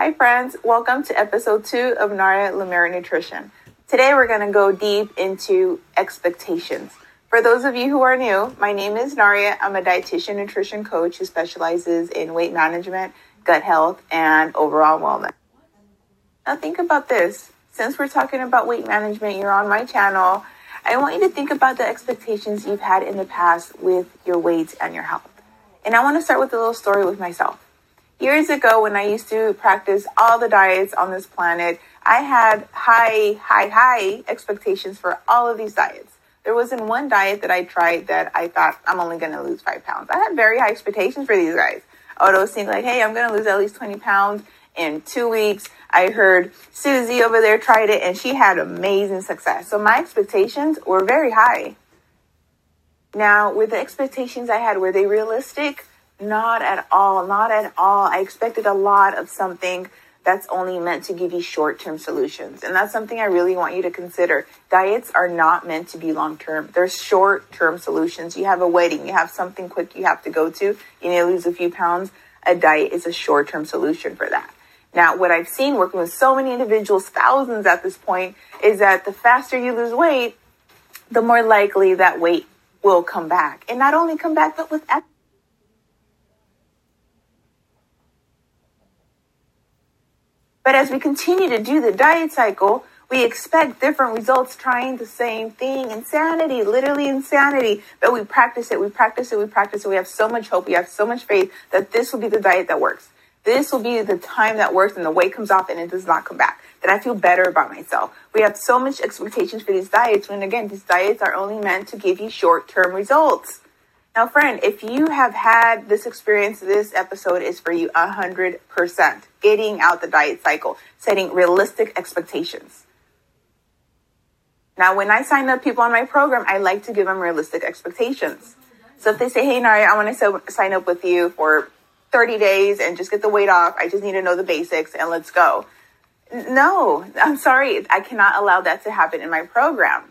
Hi, friends. Welcome to episode two of Naria Lemera Nutrition. Today, we're going to go deep into expectations. For those of you who are new, my name is Naria. I'm a dietitian nutrition coach who specializes in weight management, gut health, and overall wellness. Now, think about this. Since we're talking about weight management, you're on my channel. I want you to think about the expectations you've had in the past with your weight and your health. And I want to start with a little story with myself. Years ago, when I used to practice all the diets on this planet, I had high, high, high expectations for all of these diets. There wasn't one diet that I tried that I thought I'm only going to lose five pounds. I had very high expectations for these guys. I would always think like, hey, I'm going to lose at least 20 pounds in two weeks. I heard Susie over there tried it and she had amazing success. So my expectations were very high. Now, with the expectations I had, were they realistic? Not at all. Not at all. I expected a lot of something that's only meant to give you short term solutions. And that's something I really want you to consider. Diets are not meant to be long term, they're short term solutions. You have a wedding, you have something quick you have to go to, you need to lose a few pounds. A diet is a short term solution for that. Now, what I've seen working with so many individuals, thousands at this point, is that the faster you lose weight, the more likely that weight will come back. And not only come back, but with But as we continue to do the diet cycle, we expect different results trying the same thing. Insanity, literally insanity. But we practice it, we practice it, we practice it. We have so much hope, we have so much faith that this will be the diet that works. This will be the time that works and the weight comes off and it does not come back. That I feel better about myself. We have so much expectations for these diets when again, these diets are only meant to give you short term results. Now, friend, if you have had this experience, this episode is for you 100%. Getting out the diet cycle, setting realistic expectations. Now, when I sign up people on my program, I like to give them realistic expectations. So if they say, hey, Nari, I want to sign up with you for 30 days and just get the weight off, I just need to know the basics and let's go. No, I'm sorry. I cannot allow that to happen in my program.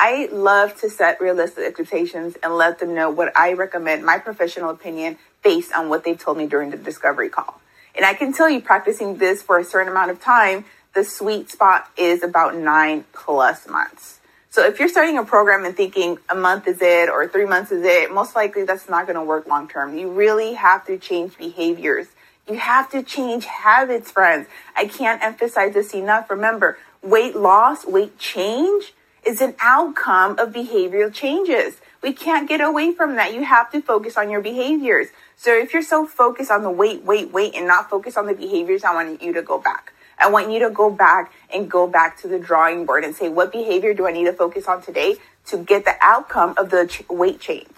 I love to set realistic expectations and let them know what I recommend, my professional opinion, based on what they've told me during the discovery call. And I can tell you, practicing this for a certain amount of time, the sweet spot is about nine plus months. So if you're starting a program and thinking a month is it or three months is it, most likely that's not going to work long term. You really have to change behaviors. You have to change habits, friends. I can't emphasize this enough. Remember, weight loss, weight change is an outcome of behavioral changes. We can't get away from that. You have to focus on your behaviors. So if you're so focused on the weight, weight, weight, and not focus on the behaviors, I want you to go back. I want you to go back and go back to the drawing board and say, what behavior do I need to focus on today to get the outcome of the ch- weight change?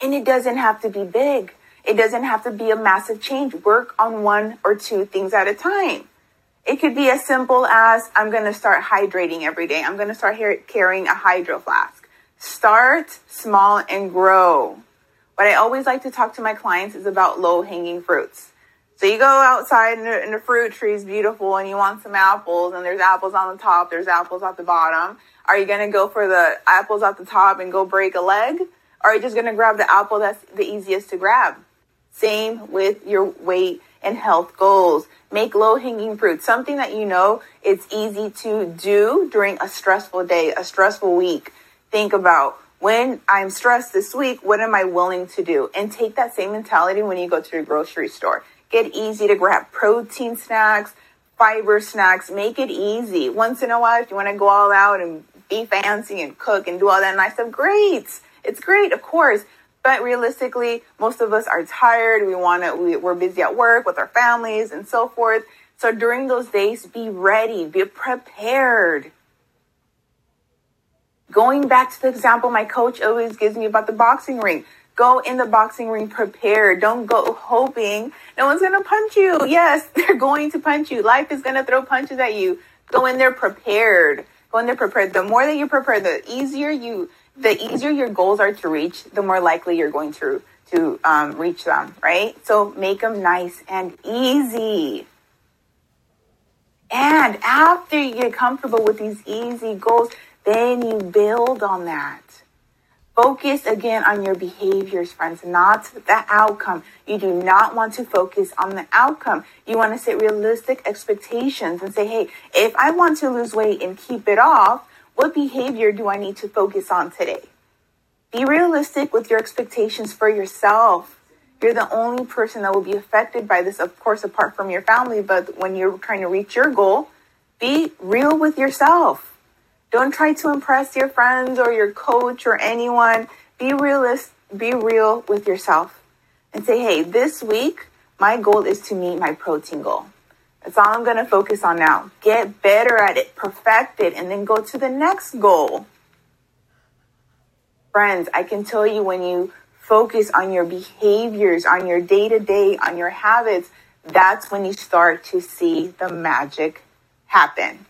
And it doesn't have to be big. It doesn't have to be a massive change. Work on one or two things at a time. It could be as simple as I'm going to start hydrating every day. I'm going to start carrying a hydro flask. Start small and grow. What I always like to talk to my clients is about low hanging fruits. So you go outside and the, and the fruit tree is beautiful and you want some apples and there's apples on the top, there's apples at the bottom. Are you going to go for the apples at the top and go break a leg? Or are you just going to grab the apple that's the easiest to grab? Same with your weight and health goals. Make low hanging fruit, something that you know it's easy to do during a stressful day, a stressful week. Think about when I'm stressed this week, what am I willing to do? And take that same mentality when you go to the grocery store. Get easy to grab protein snacks, fiber snacks, make it easy. Once in a while, if you want to go all out and be fancy and cook and do all that nice stuff, great. It's great, of course. But realistically, most of us are tired. We want to, we, we're busy at work with our families and so forth. So during those days, be ready, be prepared. Going back to the example my coach always gives me about the boxing ring. Go in the boxing ring prepared. Don't go hoping no one's going to punch you. Yes, they're going to punch you. Life is going to throw punches at you. Go in there prepared. Go in there prepared. The more that you prepare, the easier you the easier your goals are to reach, the more likely you're going to to um, reach them, right? So make them nice and easy. And after you get comfortable with these easy goals, then you build on that. Focus again on your behaviors, friends, not the outcome. You do not want to focus on the outcome. You want to set realistic expectations and say, hey, if I want to lose weight and keep it off, what behavior do I need to focus on today? Be realistic with your expectations for yourself. You're the only person that will be affected by this, of course, apart from your family. But when you're trying to reach your goal, be real with yourself. Don't try to impress your friends or your coach or anyone. Be realist, be real with yourself and say, hey, this week, my goal is to meet my protein goal. That's all I'm going to focus on now. Get better at it, perfect it, and then go to the next goal. Friends, I can tell you when you focus on your behaviors, on your day to day, on your habits, that's when you start to see the magic happen.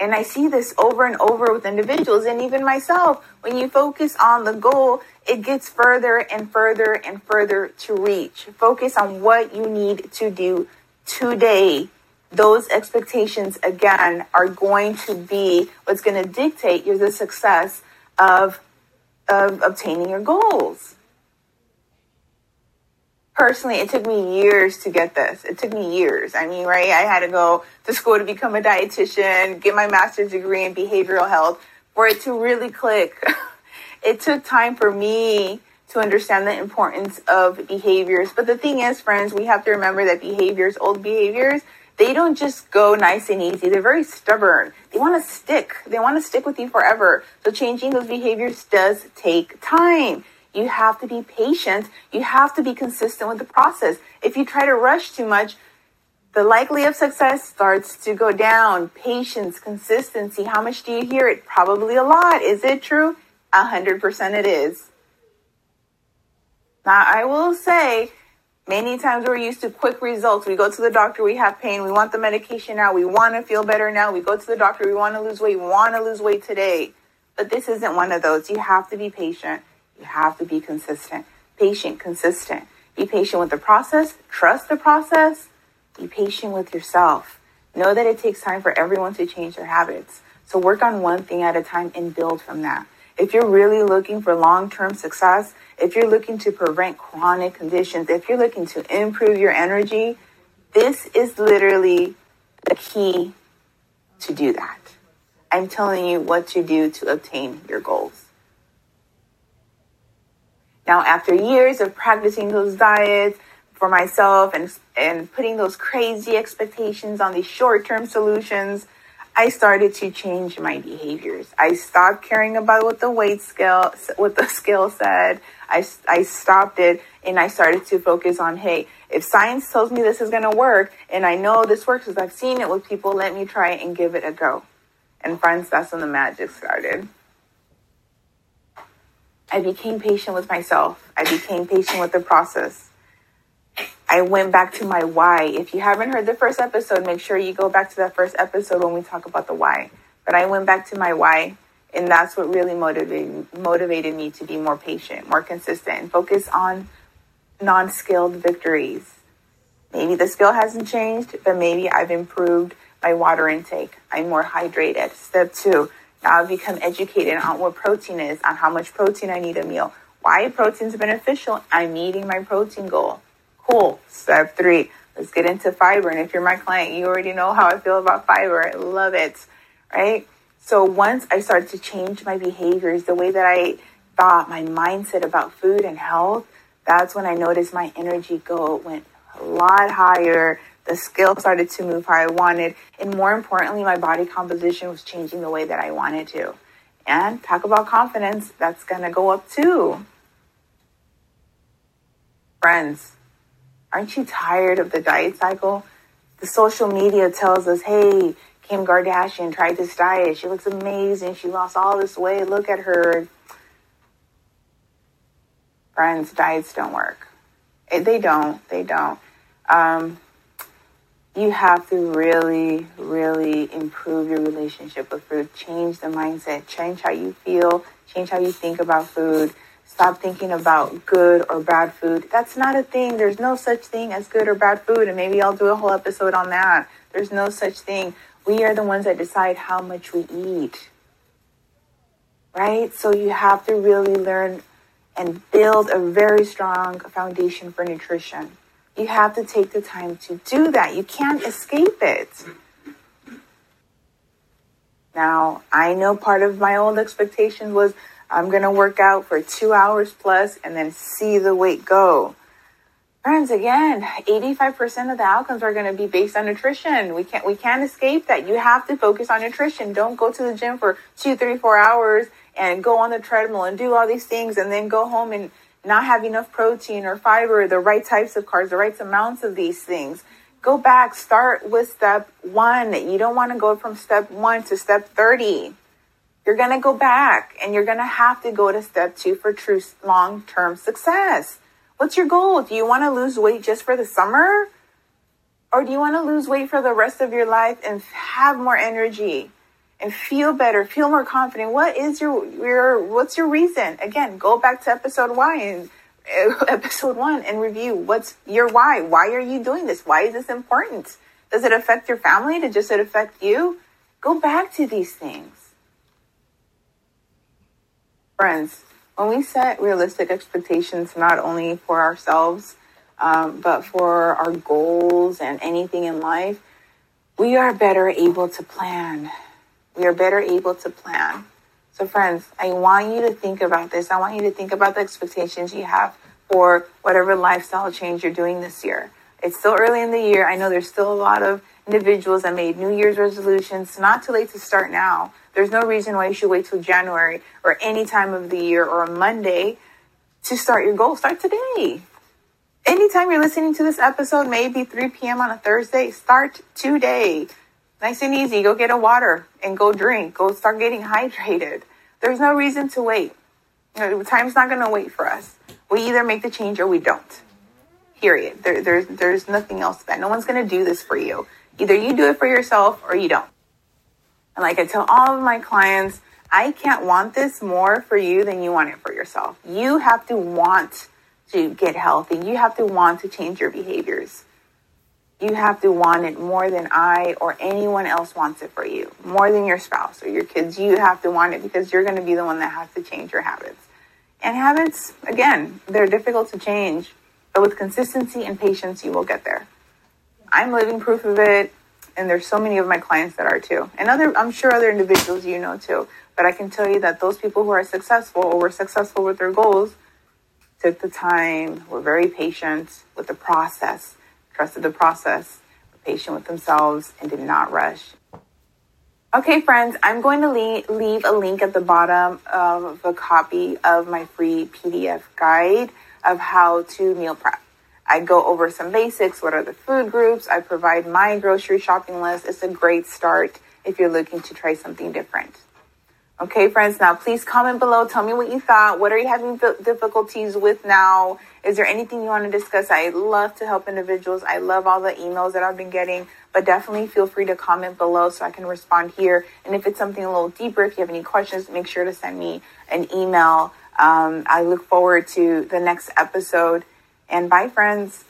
And I see this over and over with individuals and even myself. When you focus on the goal, it gets further and further and further to reach. Focus on what you need to do today. Those expectations, again, are going to be what's going to dictate your the success of, of obtaining your goals personally, it took me years to get this. It took me years. I mean, right? I had to go to school to become a dietitian, get my master's degree in behavioral health for it to really click. it took time for me to understand the importance of behaviors. But the thing is, friends, we have to remember that behaviors, old behaviors, they don't just go nice and easy. They're very stubborn. They want to stick. They want to stick with you forever. So changing those behaviors does take time. You have to be patient. You have to be consistent with the process. If you try to rush too much, the likelihood of success starts to go down. Patience, consistency. How much do you hear it? Probably a lot. Is it true? A hundred percent it is. Now, I will say, many times we're used to quick results. We go to the doctor, we have pain, we want the medication now, we want to feel better now. We go to the doctor, we want to lose weight, we want to lose weight today. But this isn't one of those. You have to be patient. You have to be consistent, patient, consistent. Be patient with the process, trust the process, be patient with yourself. Know that it takes time for everyone to change their habits. So work on one thing at a time and build from that. If you're really looking for long term success, if you're looking to prevent chronic conditions, if you're looking to improve your energy, this is literally the key to do that. I'm telling you what to do to obtain your goals. Now, after years of practicing those diets for myself and, and putting those crazy expectations on these short term solutions, I started to change my behaviors. I stopped caring about what the weight scale, what the scale said. I, I stopped it and I started to focus on, hey, if science tells me this is going to work and I know this works because I've seen it with people, let me try it and give it a go. And friends, that's when the magic started. I became patient with myself. I became patient with the process. I went back to my why. If you haven't heard the first episode, make sure you go back to that first episode when we talk about the why. But I went back to my why, and that's what really motivated motivated me to be more patient, more consistent, and focus on non-scale victories. Maybe the scale hasn't changed, but maybe I've improved my water intake. I'm more hydrated. Step two, I've become educated on what protein is, on how much protein I need a meal, why protein is beneficial. I'm meeting my protein goal. Cool. Step three, let's get into fiber. And if you're my client, you already know how I feel about fiber. I love it. Right? So once I started to change my behaviors, the way that I thought, my mindset about food and health, that's when I noticed my energy go went a lot higher the scale started to move how I wanted. And more importantly, my body composition was changing the way that I wanted to. And talk about confidence, that's going to go up too. Friends, aren't you tired of the diet cycle? The social media tells us, hey, Kim Kardashian tried this diet. She looks amazing. She lost all this weight. Look at her. Friends, diets don't work. They don't. They don't. Um, you have to really, really improve your relationship with food. Change the mindset, change how you feel, change how you think about food. Stop thinking about good or bad food. That's not a thing. There's no such thing as good or bad food. And maybe I'll do a whole episode on that. There's no such thing. We are the ones that decide how much we eat. right? So you have to really learn and build a very strong foundation for nutrition. You have to take the time to do that. You can't escape it. Now, I know part of my old expectation was I'm going to work out for two hours plus and then see the weight go. Friends, again, 85% of the outcomes are going to be based on nutrition. We can't, we can't escape that. You have to focus on nutrition. Don't go to the gym for two, three, four hours and go on the treadmill and do all these things and then go home and not have enough protein or fiber, the right types of carbs, the right amounts of these things. Go back, start with step one. You don't want to go from step one to step 30. You're going to go back and you're going to have to go to step two for true long term success. What's your goal? Do you want to lose weight just for the summer? Or do you want to lose weight for the rest of your life and have more energy? And feel better, feel more confident. What is your your what's your reason? Again, go back to episode one and episode one and review what's your why. Why are you doing this? Why is this important? Does it affect your family? Does it affect you? Go back to these things. Friends, when we set realistic expectations, not only for ourselves, um, but for our goals and anything in life, we are better able to plan we are better able to plan. So, friends, I want you to think about this. I want you to think about the expectations you have for whatever lifestyle change you're doing this year. It's still early in the year. I know there's still a lot of individuals that made New Year's resolutions. It's not too late to start now. There's no reason why you should wait till January or any time of the year or a Monday to start your goal. Start today. Anytime you're listening to this episode, maybe 3 p.m. on a Thursday, start today. Nice and easy. Go get a water and go drink. Go start getting hydrated. There's no reason to wait. You know, time's not going to wait for us. We either make the change or we don't. Period. There, there's, there's nothing else that no one's going to do this for you. Either you do it for yourself or you don't. And like I tell all of my clients, I can't want this more for you than you want it for yourself. You have to want to get healthy. You have to want to change your behaviors you have to want it more than I or anyone else wants it for you, more than your spouse or your kids. You have to want it because you're going to be the one that has to change your habits. And habits, again, they're difficult to change, but with consistency and patience, you will get there. I'm living proof of it, and there's so many of my clients that are too. And other, I'm sure other individuals you know too. But I can tell you that those people who are successful or were successful with their goals took the time, were very patient with the process trusted the process, were patient with themselves, and did not rush. Okay, friends, I'm going to leave a link at the bottom of a copy of my free PDF guide of how to meal prep. I go over some basics. What are the food groups? I provide my grocery shopping list. It's a great start if you're looking to try something different. Okay, friends, now please comment below. Tell me what you thought. What are you having difficulties with now? Is there anything you want to discuss? I love to help individuals. I love all the emails that I've been getting, but definitely feel free to comment below so I can respond here. And if it's something a little deeper, if you have any questions, make sure to send me an email. Um, I look forward to the next episode. And bye, friends.